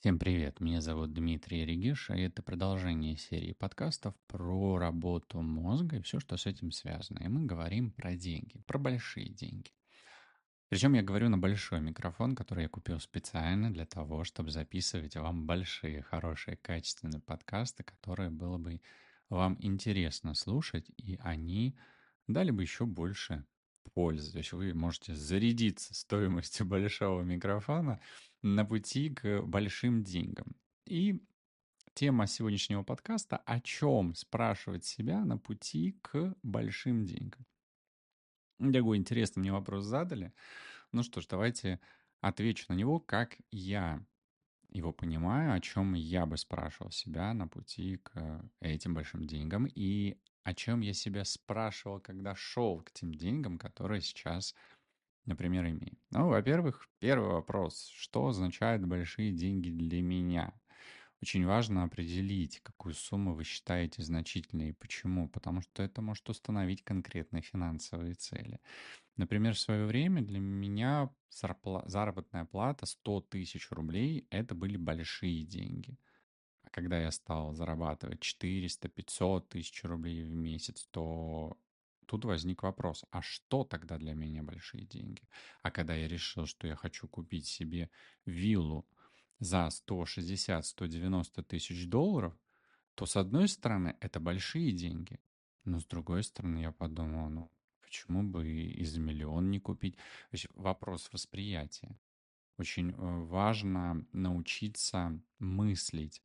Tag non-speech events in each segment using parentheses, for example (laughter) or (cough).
Всем привет, меня зовут Дмитрий Региш, и это продолжение серии подкастов про работу мозга и все, что с этим связано. И мы говорим про деньги, про большие деньги. Причем я говорю на большой микрофон, который я купил специально для того, чтобы записывать вам большие, хорошие, качественные подкасты, которые было бы вам интересно слушать, и они дали бы еще больше пользы. То есть вы можете зарядиться стоимостью (laughs) большого микрофона на пути к большим деньгам. И тема сегодняшнего подкаста – о чем спрашивать себя на пути к большим деньгам. Такой интересный мне вопрос задали. Ну что ж, давайте отвечу на него, как я его понимаю, о чем я бы спрашивал себя на пути к этим большим деньгам и о чем я себя спрашивал, когда шел к тем деньгам, которые сейчас, например, имею. Ну, во-первых, первый вопрос. Что означают большие деньги для меня? Очень важно определить, какую сумму вы считаете значительной и почему, потому что это может установить конкретные финансовые цели. Например, в свое время для меня заработная плата 100 тысяч рублей – это были большие деньги. А когда я стал зарабатывать 400-500 тысяч рублей в месяц, то тут возник вопрос, а что тогда для меня большие деньги? А когда я решил, что я хочу купить себе виллу за 160-190 тысяч долларов, то с одной стороны это большие деньги, но с другой стороны я подумал, ну почему бы и за миллион не купить? Вопрос восприятия. Очень э, важно научиться мыслить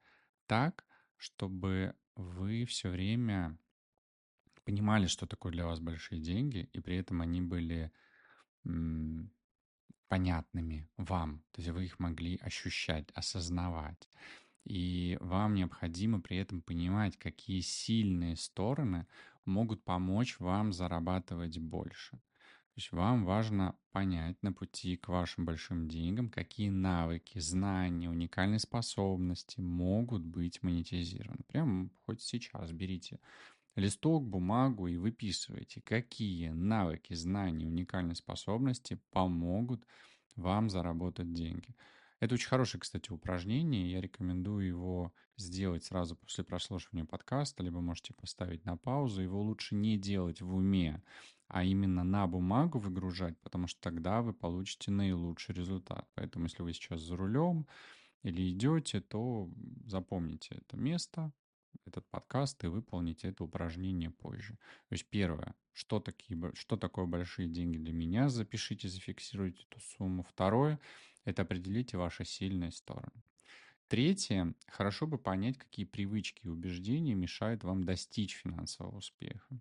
так, чтобы вы все время понимали, что такое для вас большие деньги, и при этом они были понятными вам. То есть вы их могли ощущать, осознавать. И вам необходимо при этом понимать, какие сильные стороны могут помочь вам зарабатывать больше. То есть вам важно понять на пути к вашим большим деньгам, какие навыки, знания, уникальные способности могут быть монетизированы. Прямо хоть сейчас берите листок, бумагу и выписывайте, какие навыки, знания, уникальные способности помогут вам заработать деньги. Это очень хорошее, кстати, упражнение. Я рекомендую его сделать сразу после прослушивания подкаста, либо можете поставить на паузу. Его лучше не делать в уме, а именно на бумагу выгружать, потому что тогда вы получите наилучший результат. Поэтому, если вы сейчас за рулем или идете, то запомните это место, этот подкаст и выполните это упражнение позже. То есть первое, что, такие, что такое большие деньги для меня, запишите, зафиксируйте эту сумму. Второе, это определите ваши сильные стороны. Третье, хорошо бы понять, какие привычки и убеждения мешают вам достичь финансового успеха.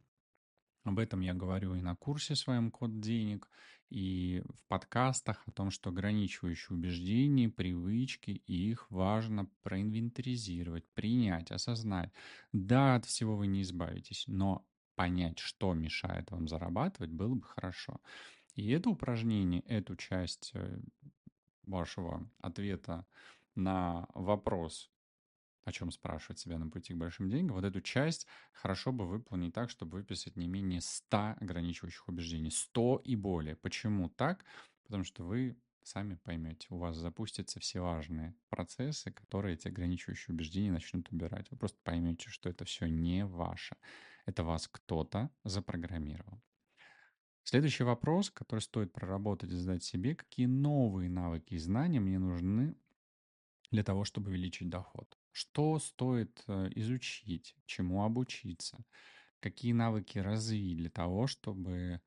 Об этом я говорю и на курсе своем «Код денег», и в подкастах о том, что ограничивающие убеждения, привычки, и их важно проинвентаризировать, принять, осознать. Да, от всего вы не избавитесь, но понять, что мешает вам зарабатывать, было бы хорошо. И это упражнение, эту часть э, вашего ответа на вопрос, о чем спрашивать себя на пути к большим деньгам, вот эту часть хорошо бы выполнить так, чтобы выписать не менее 100 ограничивающих убеждений. 100 и более. Почему так? Потому что вы сами поймете, у вас запустятся все важные процессы, которые эти ограничивающие убеждения начнут убирать. Вы просто поймете, что это все не ваше. Это вас кто-то запрограммировал. Следующий вопрос, который стоит проработать и задать себе, какие новые навыки и знания мне нужны для того, чтобы увеличить доход. Что стоит э, изучить, чему обучиться, какие навыки развить для того, чтобы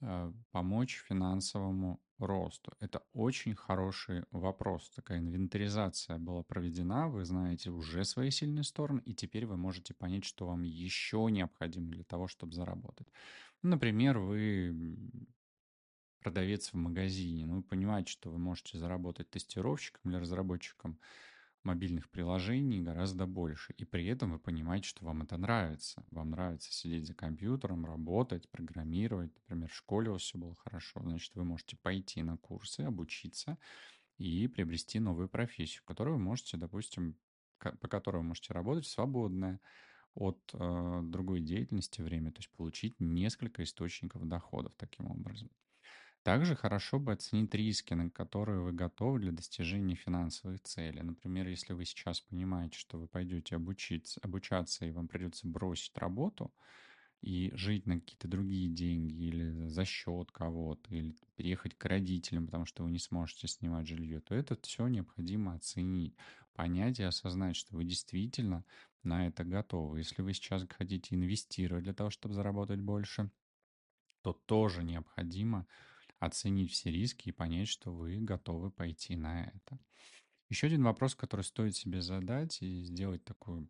э, помочь финансовому росту? Это очень хороший вопрос. Такая инвентаризация была проведена, вы знаете уже свои сильные стороны, и теперь вы можете понять, что вам еще необходимо для того, чтобы заработать. Например, вы продавец в магазине, ну, вы понимаете, что вы можете заработать тестировщиком или разработчиком мобильных приложений гораздо больше. И при этом вы понимаете, что вам это нравится. Вам нравится сидеть за компьютером, работать, программировать. Например, в школе у вас все было хорошо. Значит, вы можете пойти на курсы, обучиться и приобрести новую профессию, которую вы можете, допустим, по которой вы можете работать свободное от э, другой деятельности время, то есть получить несколько источников доходов таким образом. Также хорошо бы оценить риски, на которые вы готовы для достижения финансовых целей. Например, если вы сейчас понимаете, что вы пойдете обучиться, обучаться и вам придется бросить работу и жить на какие-то другие деньги или за счет кого-то, или переехать к родителям, потому что вы не сможете снимать жилье, то это все необходимо оценить, понять и осознать, что вы действительно на это готовы. Если вы сейчас хотите инвестировать для того, чтобы заработать больше, то тоже необходимо оценить все риски и понять, что вы готовы пойти на это. Еще один вопрос, который стоит себе задать и сделать такую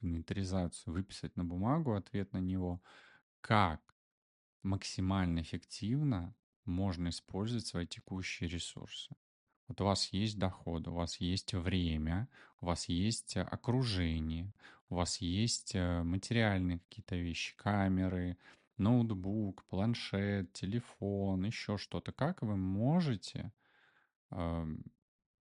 инвентаризацию, выписать на бумагу ответ на него, как максимально эффективно можно использовать свои текущие ресурсы. Вот у вас есть доход, у вас есть время, у вас есть окружение, у вас есть э, материальные какие-то вещи, камеры, ноутбук, планшет, телефон, еще что-то. Как вы можете э,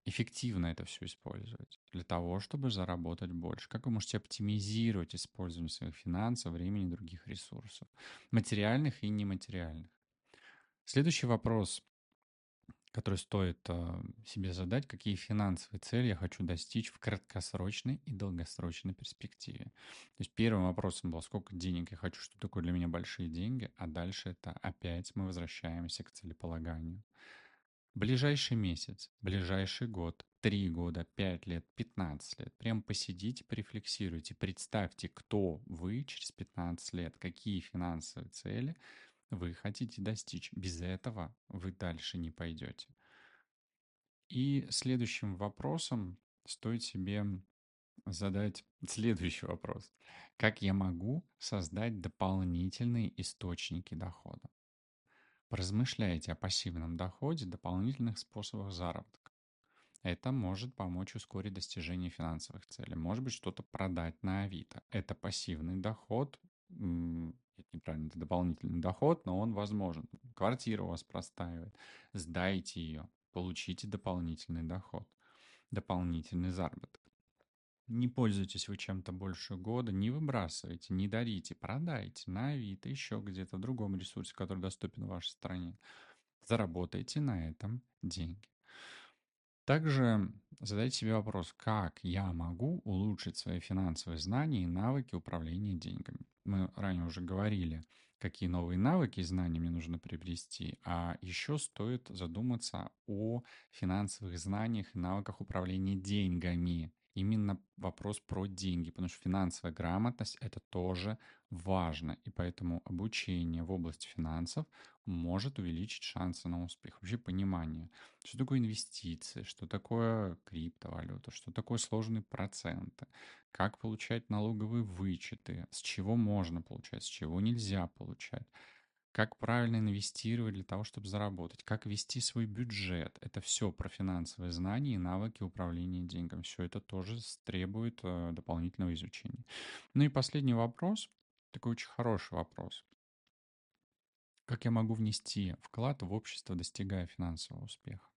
эффективно это все использовать для того, чтобы заработать больше? Как вы можете оптимизировать использование своих финансов, времени и других ресурсов, материальных и нематериальных? Следующий вопрос который стоит э, себе задать, какие финансовые цели я хочу достичь в краткосрочной и долгосрочной перспективе. То есть первым вопросом был, сколько денег я хочу, что такое для меня большие деньги, а дальше это опять мы возвращаемся к целеполаганию. Ближайший месяц, ближайший год, три года, пять лет, пятнадцать лет. Прям посидите, порефлексируйте, представьте, кто вы через 15 лет, какие финансовые цели – вы хотите достичь. Без этого вы дальше не пойдете. И следующим вопросом стоит себе задать следующий вопрос. Как я могу создать дополнительные источники дохода? Поразмышляйте о пассивном доходе, дополнительных способах заработка. Это может помочь ускорить достижение финансовых целей. Может быть, что-то продать на Авито. Это пассивный доход, это неправильно, это дополнительный доход, но он возможен. Квартира у вас простаивает, сдайте ее, получите дополнительный доход, дополнительный заработок. Не пользуйтесь вы чем-то больше года, не выбрасывайте, не дарите, продайте на Авито, еще где-то в другом ресурсе, который доступен в вашей стране. Заработайте на этом деньги. Также задайте себе вопрос, как я могу улучшить свои финансовые знания и навыки управления деньгами. Мы ранее уже говорили, какие новые навыки и знания мне нужно приобрести, а еще стоит задуматься о финансовых знаниях и навыках управления деньгами именно вопрос про деньги, потому что финансовая грамотность это тоже важно, и поэтому обучение в области финансов может увеличить шансы на успех. Вообще понимание, что такое инвестиции, что такое криптовалюта, что такое сложные проценты, как получать налоговые вычеты, с чего можно получать, с чего нельзя получать как правильно инвестировать для того, чтобы заработать, как вести свой бюджет. Это все про финансовые знания и навыки управления деньгами. Все это тоже требует э, дополнительного изучения. Ну и последний вопрос, такой очень хороший вопрос. Как я могу внести вклад в общество, достигая финансового успеха?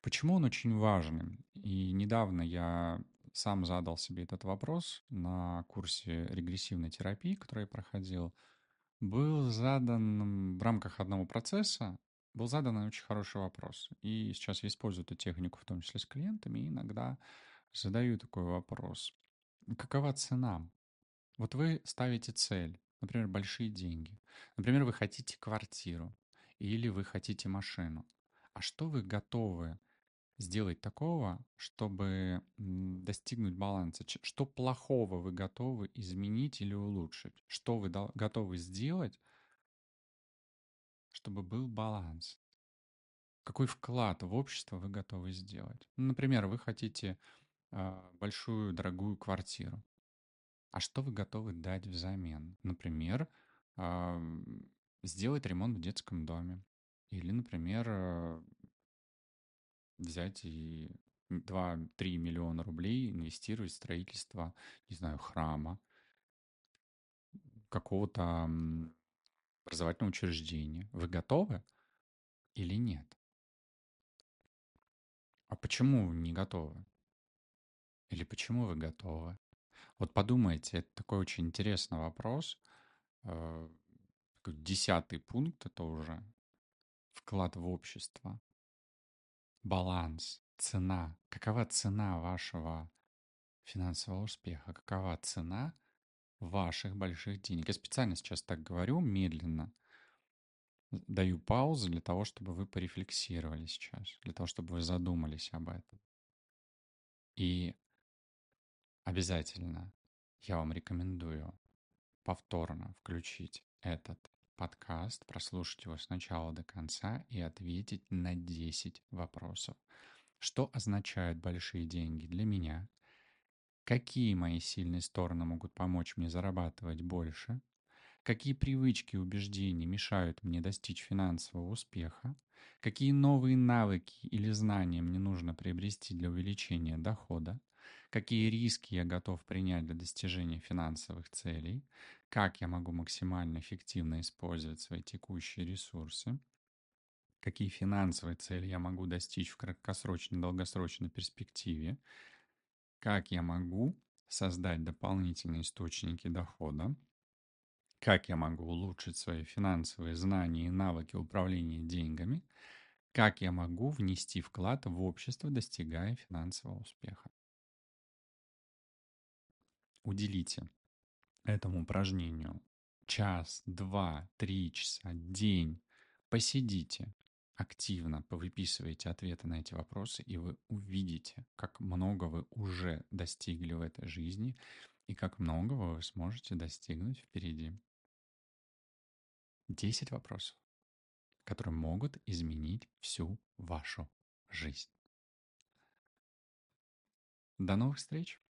Почему он очень важен? И недавно я сам задал себе этот вопрос на курсе регрессивной терапии, который я проходил – был задан в рамках одного процесса, был задан очень хороший вопрос. И сейчас я использую эту технику, в том числе с клиентами, и иногда задаю такой вопрос. Какова цена? Вот вы ставите цель, например, большие деньги. Например, вы хотите квартиру или вы хотите машину. А что вы готовы сделать такого, чтобы достигнуть баланса? Что плохого вы готовы изменить или улучшить? Что вы готовы сделать, чтобы был баланс? Какой вклад в общество вы готовы сделать? Ну, например, вы хотите э, большую дорогую квартиру. А что вы готовы дать взамен? Например, э, сделать ремонт в детском доме. Или, например, взять и 2-3 миллиона рублей инвестировать в строительство, не знаю, храма, какого-то образовательного учреждения. Вы готовы или нет? А почему не готовы? Или почему вы готовы? Вот подумайте, это такой очень интересный вопрос. Э, десятый пункт это уже вклад в общество, баланс, цена. Какова цена вашего финансового успеха? Какова цена ваших больших денег? Я специально сейчас так говорю, медленно. Даю паузу для того, чтобы вы порефлексировали сейчас, для того, чтобы вы задумались об этом. И обязательно я вам рекомендую повторно включить этот подкаст, прослушать его с начала до конца и ответить на 10 вопросов. Что означают большие деньги для меня? Какие мои сильные стороны могут помочь мне зарабатывать больше? Какие привычки и убеждения мешают мне достичь финансового успеха? Какие новые навыки или знания мне нужно приобрести для увеличения дохода? Какие риски я готов принять для достижения финансовых целей? Как я могу максимально эффективно использовать свои текущие ресурсы? Какие финансовые цели я могу достичь в краткосрочной и долгосрочной перспективе? Как я могу создать дополнительные источники дохода? Как я могу улучшить свои финансовые знания и навыки управления деньгами? Как я могу внести вклад в общество, достигая финансового успеха? Уделите этому упражнению час, два, три часа, день. Посидите, активно повыписывайте ответы на эти вопросы, и вы увидите, как много вы уже достигли в этой жизни и как многого вы сможете достигнуть впереди. 10 вопросов, которые могут изменить всю вашу жизнь. До новых встреч!